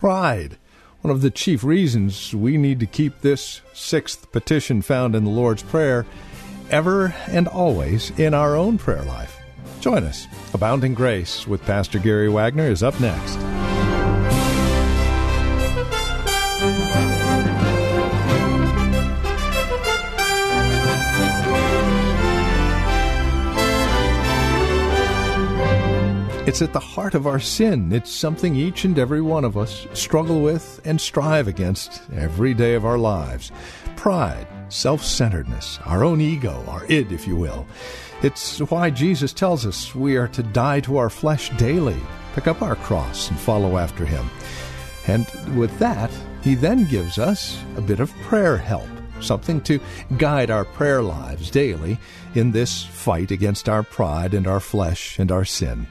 Pride. One of the chief reasons we need to keep this sixth petition found in the Lord's Prayer ever and always in our own prayer life. Join us. Abounding Grace with Pastor Gary Wagner is up next. It's at the heart of our sin. It's something each and every one of us struggle with and strive against every day of our lives. Pride, self centeredness, our own ego, our id, if you will. It's why Jesus tells us we are to die to our flesh daily, pick up our cross, and follow after Him. And with that, He then gives us a bit of prayer help, something to guide our prayer lives daily in this fight against our pride and our flesh and our sin.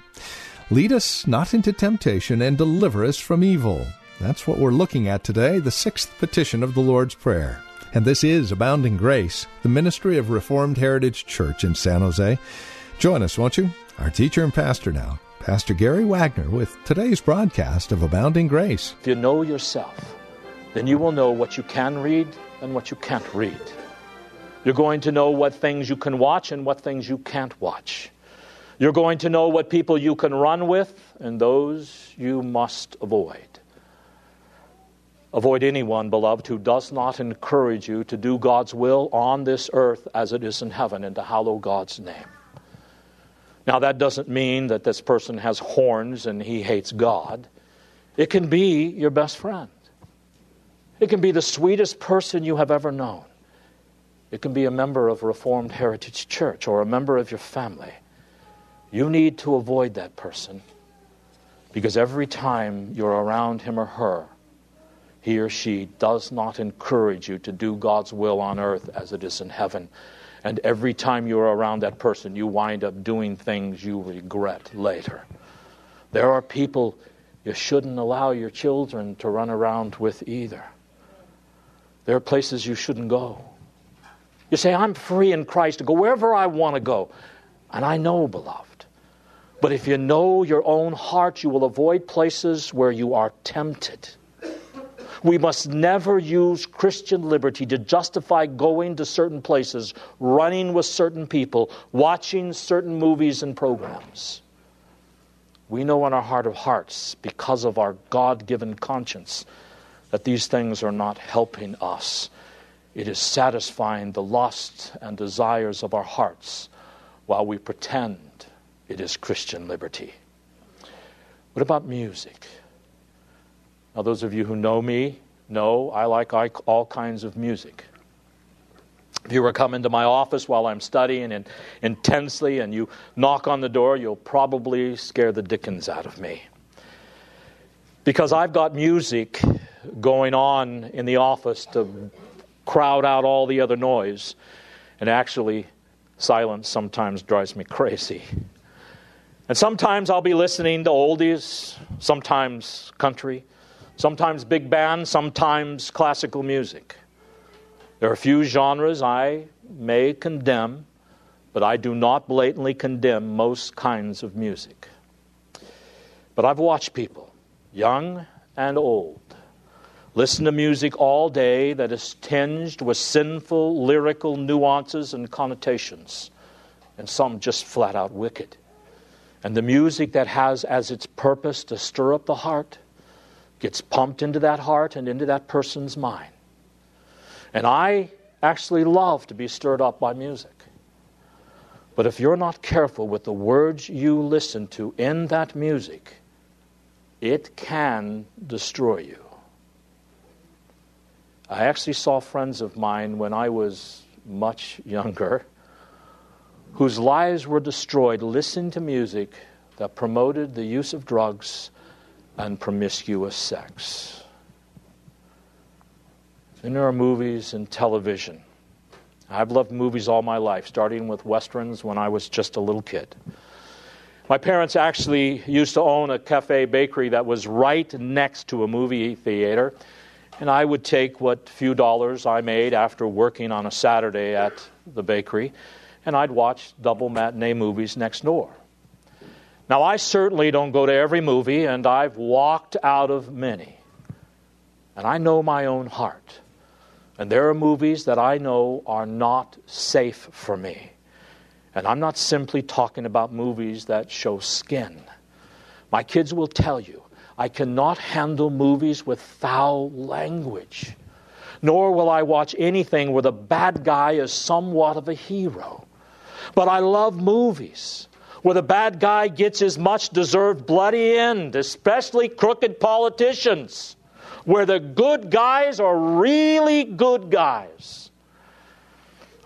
Lead us not into temptation and deliver us from evil. That's what we're looking at today, the sixth petition of the Lord's Prayer. And this is Abounding Grace, the ministry of Reformed Heritage Church in San Jose. Join us, won't you? Our teacher and pastor now, Pastor Gary Wagner, with today's broadcast of Abounding Grace. If you know yourself, then you will know what you can read and what you can't read. You're going to know what things you can watch and what things you can't watch. You're going to know what people you can run with and those you must avoid. Avoid anyone, beloved, who does not encourage you to do God's will on this earth as it is in heaven and to hallow God's name. Now, that doesn't mean that this person has horns and he hates God. It can be your best friend, it can be the sweetest person you have ever known. It can be a member of Reformed Heritage Church or a member of your family. You need to avoid that person because every time you're around him or her, he or she does not encourage you to do God's will on earth as it is in heaven. And every time you're around that person, you wind up doing things you regret later. There are people you shouldn't allow your children to run around with either. There are places you shouldn't go. You say, I'm free in Christ to go wherever I want to go. And I know, beloved. But if you know your own heart, you will avoid places where you are tempted. We must never use Christian liberty to justify going to certain places, running with certain people, watching certain movies and programs. We know in our heart of hearts, because of our God given conscience, that these things are not helping us. It is satisfying the lusts and desires of our hearts while we pretend it is Christian liberty. What about music? Now, those of you who know me know I like all kinds of music. If you were coming to my office while I'm studying and intensely and you knock on the door, you'll probably scare the dickens out of me. Because I've got music going on in the office to crowd out all the other noise. And actually, silence sometimes drives me crazy. And sometimes I'll be listening to oldies, sometimes country, sometimes big band, sometimes classical music. There are a few genres I may condemn, but I do not blatantly condemn most kinds of music. But I've watched people, young and old, listen to music all day that is tinged with sinful lyrical nuances and connotations, and some just flat out wicked. And the music that has as its purpose to stir up the heart gets pumped into that heart and into that person's mind. And I actually love to be stirred up by music. But if you're not careful with the words you listen to in that music, it can destroy you. I actually saw friends of mine when I was much younger whose lives were destroyed listening to music that promoted the use of drugs and promiscuous sex. Then there are movies and television. I've loved movies all my life, starting with westerns when I was just a little kid. My parents actually used to own a cafe bakery that was right next to a movie theater, and I would take what few dollars I made after working on a Saturday at the bakery, and I'd watch double matinee movies next door. Now, I certainly don't go to every movie, and I've walked out of many. And I know my own heart. And there are movies that I know are not safe for me. And I'm not simply talking about movies that show skin. My kids will tell you I cannot handle movies with foul language, nor will I watch anything where the bad guy is somewhat of a hero. But I love movies where the bad guy gets his much deserved bloody end, especially crooked politicians where the good guys are really good guys.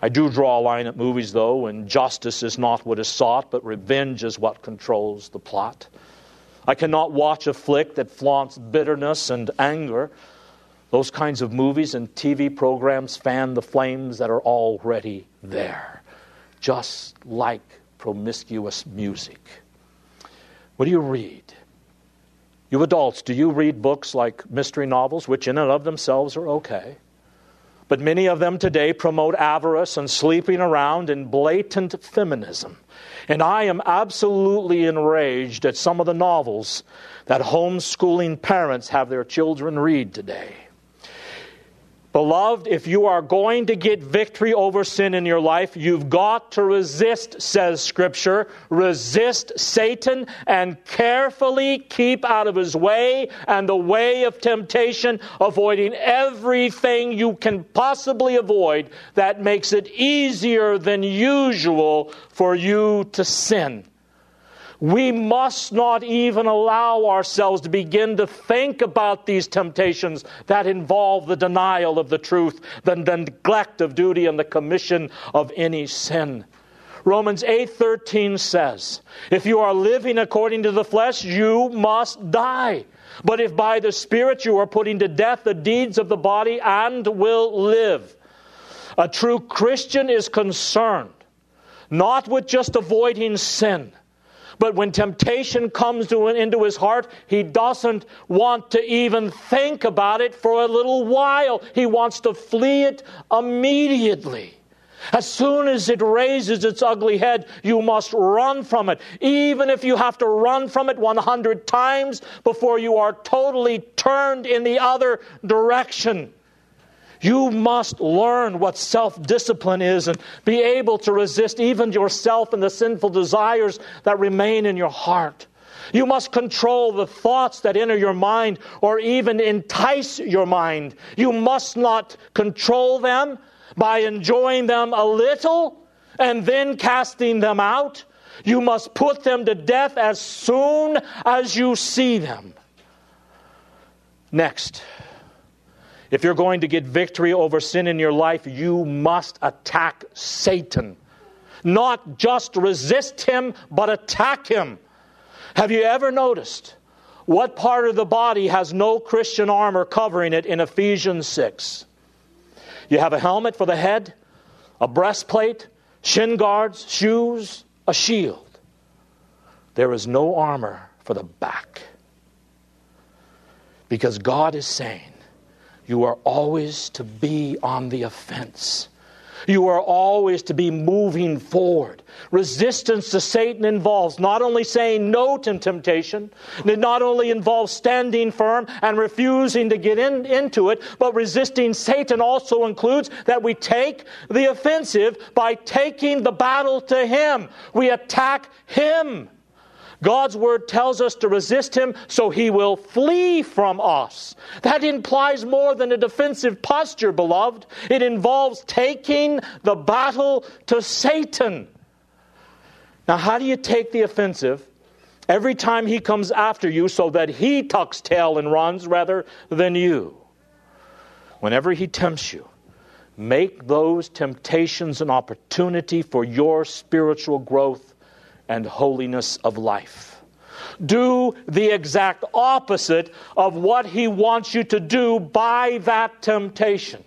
I do draw a line at movies, though, when justice is not what is sought, but revenge is what controls the plot. I cannot watch a flick that flaunts bitterness and anger. Those kinds of movies and TV programs fan the flames that are already there, just like promiscuous music. What do you read? You adults, do you read books like mystery novels, which in and of themselves are okay? But many of them today promote avarice and sleeping around and blatant feminism. And I am absolutely enraged at some of the novels that homeschooling parents have their children read today. Beloved, if you are going to get victory over sin in your life, you've got to resist, says Scripture. Resist Satan and carefully keep out of his way and the way of temptation, avoiding everything you can possibly avoid that makes it easier than usual for you to sin. We must not even allow ourselves to begin to think about these temptations that involve the denial of the truth, the neglect of duty, and the commission of any sin. Romans 8:13 says, "If you are living according to the flesh, you must die. But if by the Spirit you are putting to death the deeds of the body and will live." A true Christian is concerned not with just avoiding sin, but when temptation comes to, into his heart, he doesn't want to even think about it for a little while. He wants to flee it immediately. As soon as it raises its ugly head, you must run from it, even if you have to run from it 100 times before you are totally turned in the other direction. You must learn what self discipline is and be able to resist even yourself and the sinful desires that remain in your heart. You must control the thoughts that enter your mind or even entice your mind. You must not control them by enjoying them a little and then casting them out. You must put them to death as soon as you see them. Next, if you're going to get victory over sin in your life, you must attack Satan. Not just resist him, but attack him. Have you ever noticed what part of the body has no Christian armor covering it in Ephesians 6? You have a helmet for the head, a breastplate, shin guards, shoes, a shield. There is no armor for the back. Because God is saying, you are always to be on the offense. You are always to be moving forward. Resistance to Satan involves not only saying no to temptation, it not only involves standing firm and refusing to get in, into it, but resisting Satan also includes that we take the offensive by taking the battle to him. We attack him. God's word tells us to resist him so he will flee from us. That implies more than a defensive posture, beloved. It involves taking the battle to Satan. Now, how do you take the offensive? Every time he comes after you so that he tucks tail and runs rather than you. Whenever he tempts you, make those temptations an opportunity for your spiritual growth and holiness of life. Do the exact opposite of what he wants you to do by that temptation.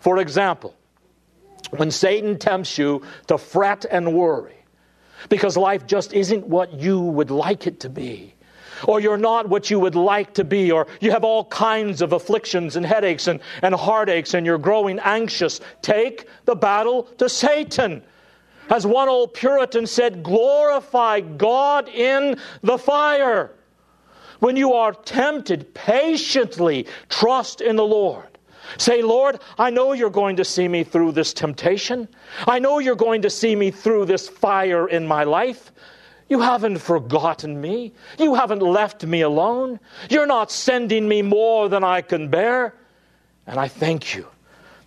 For example, when Satan tempts you to fret and worry because life just isn't what you would like it to be, or you're not what you would like to be, or you have all kinds of afflictions and headaches and, and heartaches, and you're growing anxious, take the battle to Satan. As one old Puritan said, glorify God in the fire. When you are tempted, patiently trust in the Lord. Say, Lord, I know you're going to see me through this temptation. I know you're going to see me through this fire in my life. You haven't forgotten me. You haven't left me alone. You're not sending me more than I can bear. And I thank you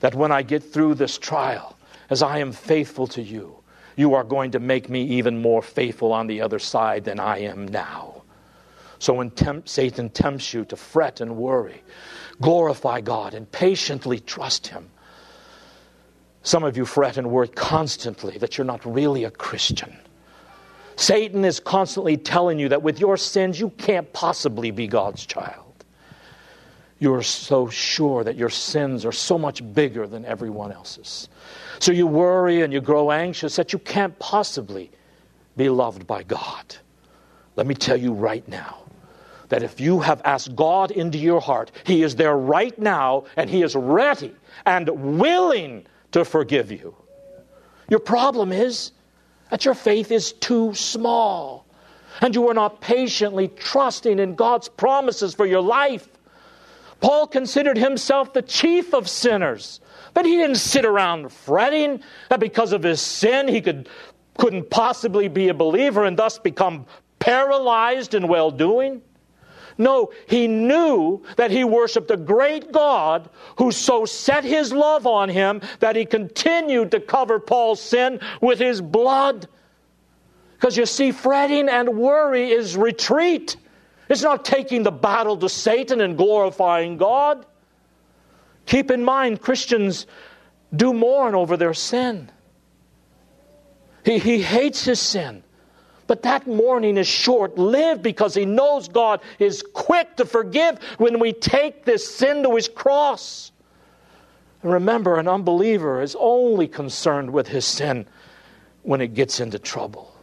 that when I get through this trial, as I am faithful to you, you are going to make me even more faithful on the other side than I am now. So when Satan tempts you to fret and worry, glorify God and patiently trust Him. Some of you fret and worry constantly that you're not really a Christian. Satan is constantly telling you that with your sins, you can't possibly be God's child. You're so sure that your sins are so much bigger than everyone else's. So you worry and you grow anxious that you can't possibly be loved by God. Let me tell you right now that if you have asked God into your heart, He is there right now and He is ready and willing to forgive you. Your problem is that your faith is too small and you are not patiently trusting in God's promises for your life. Paul considered himself the chief of sinners. But he didn't sit around fretting that because of his sin he could, couldn't possibly be a believer and thus become paralyzed in well doing. No, he knew that he worshiped a great God who so set his love on him that he continued to cover Paul's sin with his blood. Because you see, fretting and worry is retreat. It's not taking the battle to Satan and glorifying God. Keep in mind, Christians do mourn over their sin. He, he hates his sin. But that mourning is short lived because he knows God is quick to forgive when we take this sin to his cross. And remember, an unbeliever is only concerned with his sin when it gets into trouble.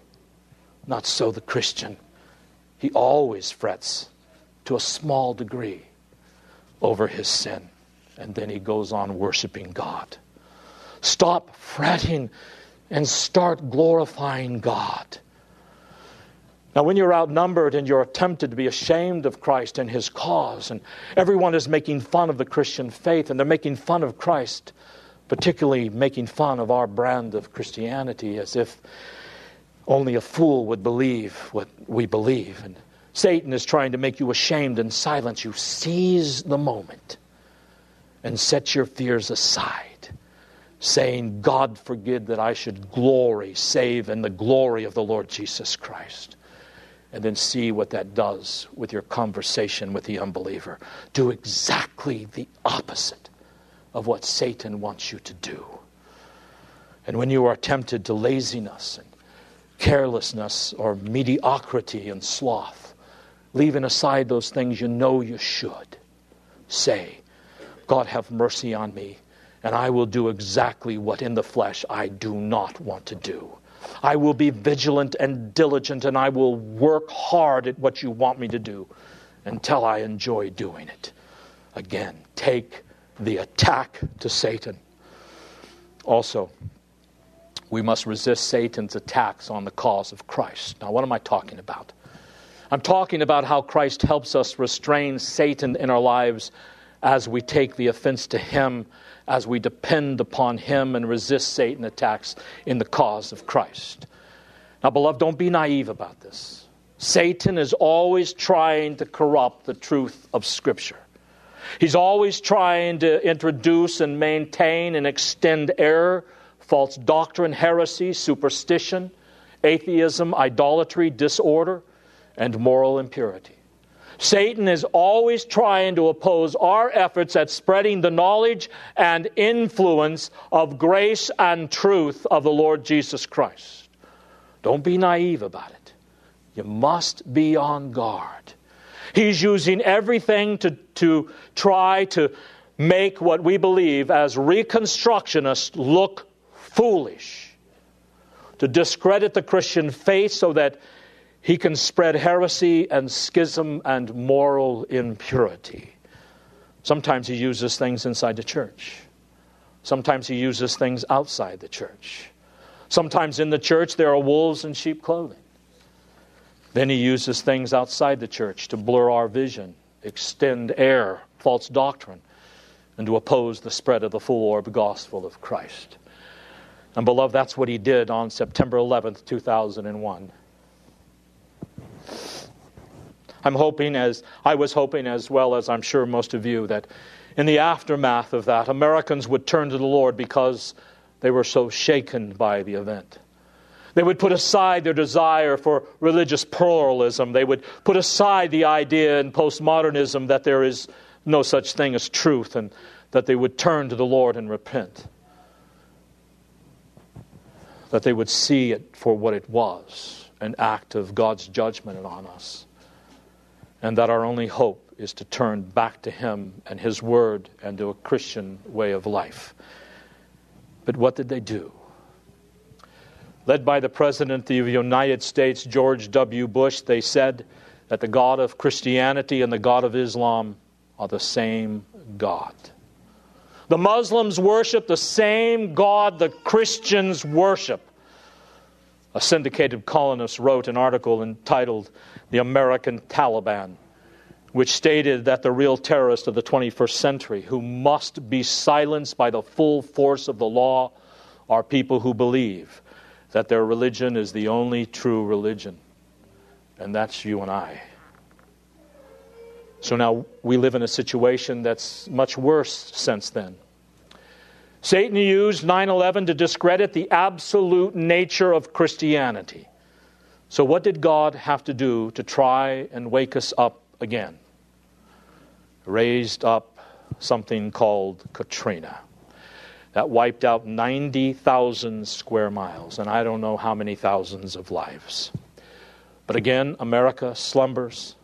Not so the Christian. He always frets to a small degree over his sin and then he goes on worshiping God. Stop fretting and start glorifying God. Now, when you're outnumbered and you're tempted to be ashamed of Christ and his cause, and everyone is making fun of the Christian faith and they're making fun of Christ, particularly making fun of our brand of Christianity as if only a fool would believe what we believe. And Satan is trying to make you ashamed and silence you. Seize the moment and set your fears aside, saying, God forbid that I should glory, save in the glory of the Lord Jesus Christ. And then see what that does with your conversation with the unbeliever. Do exactly the opposite of what Satan wants you to do. And when you are tempted to laziness and carelessness or mediocrity and sloth, leaving aside those things you know you should, say, God, have mercy on me, and I will do exactly what in the flesh I do not want to do. I will be vigilant and diligent, and I will work hard at what you want me to do until I enjoy doing it. Again, take the attack to Satan. Also, we must resist Satan's attacks on the cause of Christ. Now, what am I talking about? I'm talking about how Christ helps us restrain Satan in our lives as we take the offense to Him, as we depend upon Him and resist Satan attacks in the cause of Christ. Now, beloved, don't be naive about this. Satan is always trying to corrupt the truth of Scripture. He's always trying to introduce and maintain and extend error, false doctrine, heresy, superstition, atheism, idolatry, disorder, and moral impurity. Satan is always trying to oppose our efforts at spreading the knowledge and influence of grace and truth of the Lord Jesus Christ. Don't be naive about it. You must be on guard. He's using everything to, to try to make what we believe as Reconstructionists look foolish, to discredit the Christian faith so that he can spread heresy and schism and moral impurity. Sometimes he uses things inside the church. Sometimes he uses things outside the church. Sometimes in the church there are wolves in sheep clothing. Then he uses things outside the church to blur our vision, extend error, false doctrine, and to oppose the spread of the full orb gospel of Christ. And beloved, that's what he did on September 11th, 2001. I'm hoping, as I was hoping, as well as I'm sure most of you, that in the aftermath of that, Americans would turn to the Lord because they were so shaken by the event. They would put aside their desire for religious pluralism. They would put aside the idea in postmodernism that there is no such thing as truth and that they would turn to the Lord and repent. That they would see it for what it was an act of God's judgment on us. And that our only hope is to turn back to Him and His Word and to a Christian way of life. But what did they do? led by the President of the United States, George W. Bush, they said that the God of Christianity and the God of Islam are the same God. The Muslims worship the same God the Christians worship. A syndicated columnist wrote an article entitled The American Taliban, which stated that the real terrorists of the 21st century, who must be silenced by the full force of the law, are people who believe that their religion is the only true religion. And that's you and I. So now we live in a situation that's much worse since then. Satan used 9 11 to discredit the absolute nature of Christianity. So, what did God have to do to try and wake us up again? Raised up something called Katrina that wiped out 90,000 square miles, and I don't know how many thousands of lives. But again, America slumbers,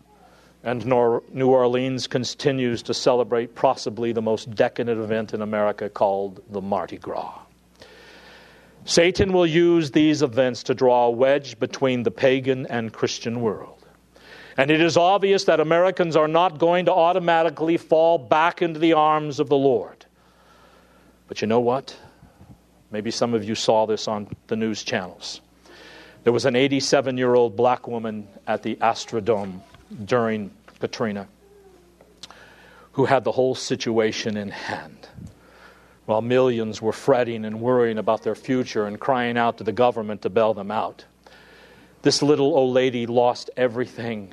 and New Orleans continues to celebrate possibly the most decadent event in America called the Mardi Gras. Satan will use these events to draw a wedge between the pagan and Christian world. And it is obvious that Americans are not going to automatically fall back into the arms of the Lord. But you know what? Maybe some of you saw this on the news channels. There was an 87 year old black woman at the Astrodome during Katrina who had the whole situation in hand. While millions were fretting and worrying about their future and crying out to the government to bail them out. This little old lady lost everything.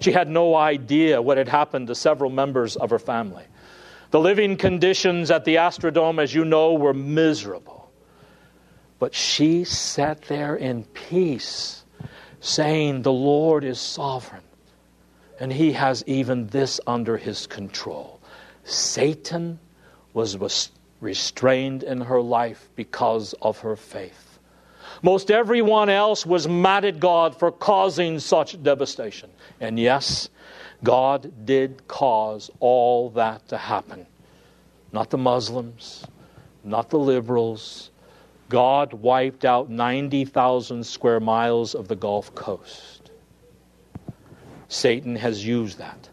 She had no idea what had happened to several members of her family. The living conditions at the Astrodome, as you know, were miserable. But she sat there in peace, saying, The Lord is sovereign, and He has even this under His control. Satan was restrained in her life because of her faith. Most everyone else was mad at God for causing such devastation. And yes, God did cause all that to happen. Not the Muslims, not the liberals. God wiped out 90,000 square miles of the Gulf Coast. Satan has used that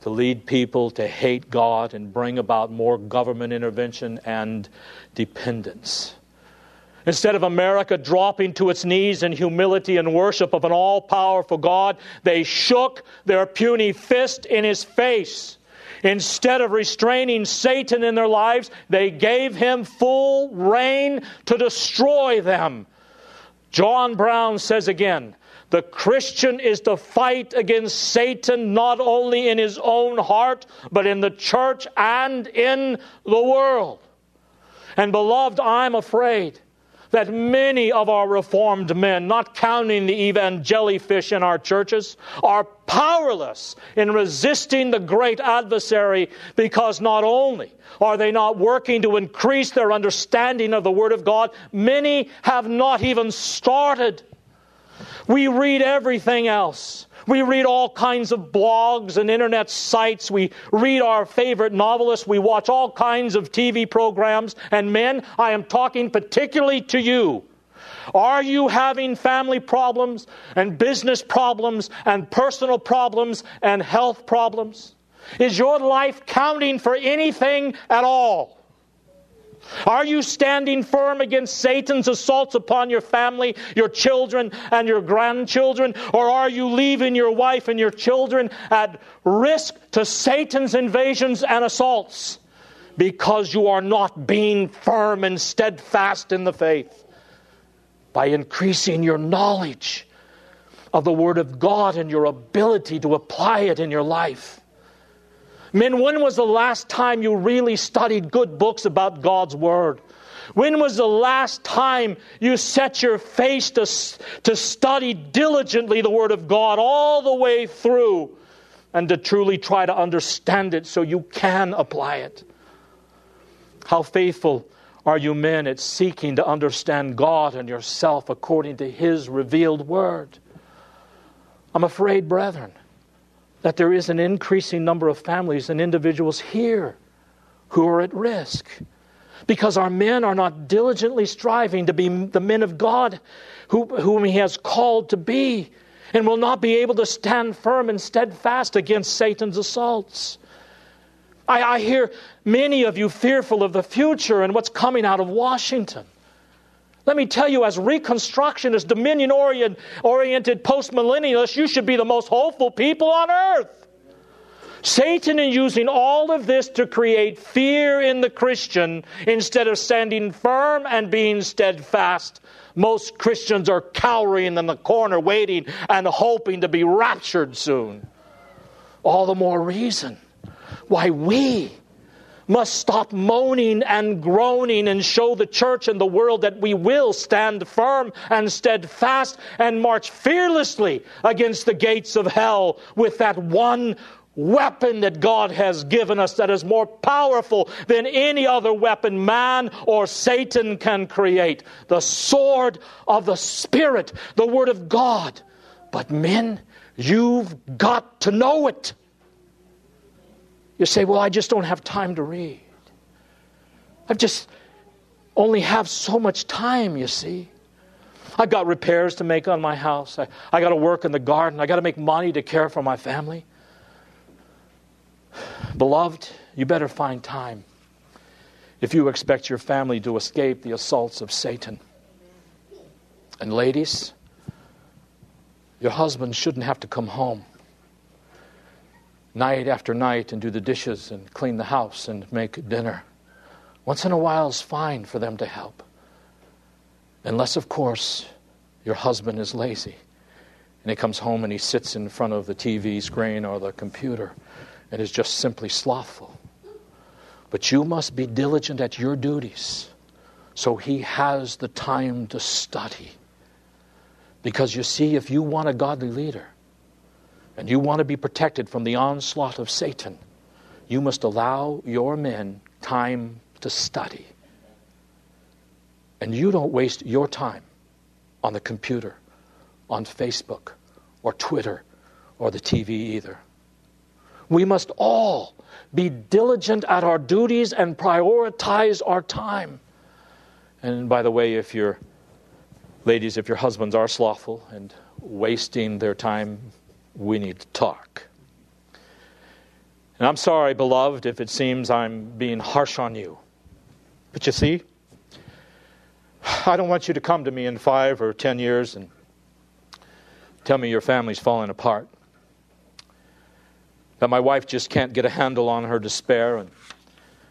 to lead people to hate God and bring about more government intervention and dependence. Instead of America dropping to its knees in humility and worship of an all powerful God, they shook their puny fist in his face. Instead of restraining Satan in their lives, they gave him full rein to destroy them. John Brown says again, the Christian is to fight against Satan not only in his own heart, but in the church and in the world. And beloved, I'm afraid that many of our reformed men, not counting the evangelifish in our churches, are powerless in resisting the great adversary because not only are they not working to increase their understanding of the Word of God, many have not even started. We read everything else. We read all kinds of blogs and internet sites. We read our favorite novelists. We watch all kinds of TV programs. And men, I am talking particularly to you. Are you having family problems and business problems and personal problems and health problems? Is your life counting for anything at all? Are you standing firm against Satan's assaults upon your family, your children, and your grandchildren? Or are you leaving your wife and your children at risk to Satan's invasions and assaults because you are not being firm and steadfast in the faith? By increasing your knowledge of the Word of God and your ability to apply it in your life. Men, when was the last time you really studied good books about God's Word? When was the last time you set your face to, to study diligently the Word of God all the way through and to truly try to understand it so you can apply it? How faithful are you men at seeking to understand God and yourself according to His revealed Word? I'm afraid, brethren, that there is an increasing number of families and individuals here who are at risk because our men are not diligently striving to be the men of God who, whom He has called to be and will not be able to stand firm and steadfast against Satan's assaults. I, I hear many of you fearful of the future and what's coming out of Washington. Let me tell you, as Reconstructionist, Dominion oriented postmillennialists, you should be the most hopeful people on earth. Satan is using all of this to create fear in the Christian instead of standing firm and being steadfast. Most Christians are cowering in the corner, waiting and hoping to be raptured soon. All the more reason why we must stop moaning and groaning and show the church and the world that we will stand firm and steadfast and march fearlessly against the gates of hell with that one weapon that God has given us that is more powerful than any other weapon man or Satan can create the sword of the Spirit, the Word of God. But men, you've got to know it. You say, Well, I just don't have time to read. I just only have so much time, you see. I've got repairs to make on my house. I, I got to work in the garden. I got to make money to care for my family. Beloved, you better find time if you expect your family to escape the assaults of Satan. And ladies, your husband shouldn't have to come home night after night and do the dishes and clean the house and make dinner. Once in a while is fine for them to help. Unless, of course, your husband is lazy and he comes home and he sits in front of the TV screen or the computer and is just simply slothful. But you must be diligent at your duties so he has the time to study. Because you see, if you want a godly leader, and you want to be protected from the onslaught of Satan, you must allow your men time to study. And you don't waste your time on the computer, on Facebook, or Twitter, or the TV either. We must all be diligent at our duties and prioritize our time. And by the way, if your ladies, if your husbands are slothful and wasting their time we need to talk. And I'm sorry, beloved, if it seems I'm being harsh on you. But you see, I don't want you to come to me in five or ten years and tell me your family's falling apart. That my wife just can't get a handle on her despair and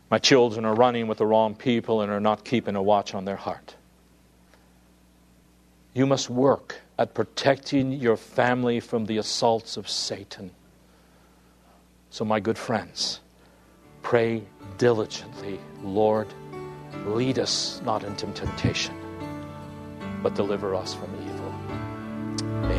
my children are running with the wrong people and are not keeping a watch on their heart. You must work at protecting your family from the assaults of Satan. So, my good friends, pray diligently, Lord, lead us not into temptation, but deliver us from evil. Amen.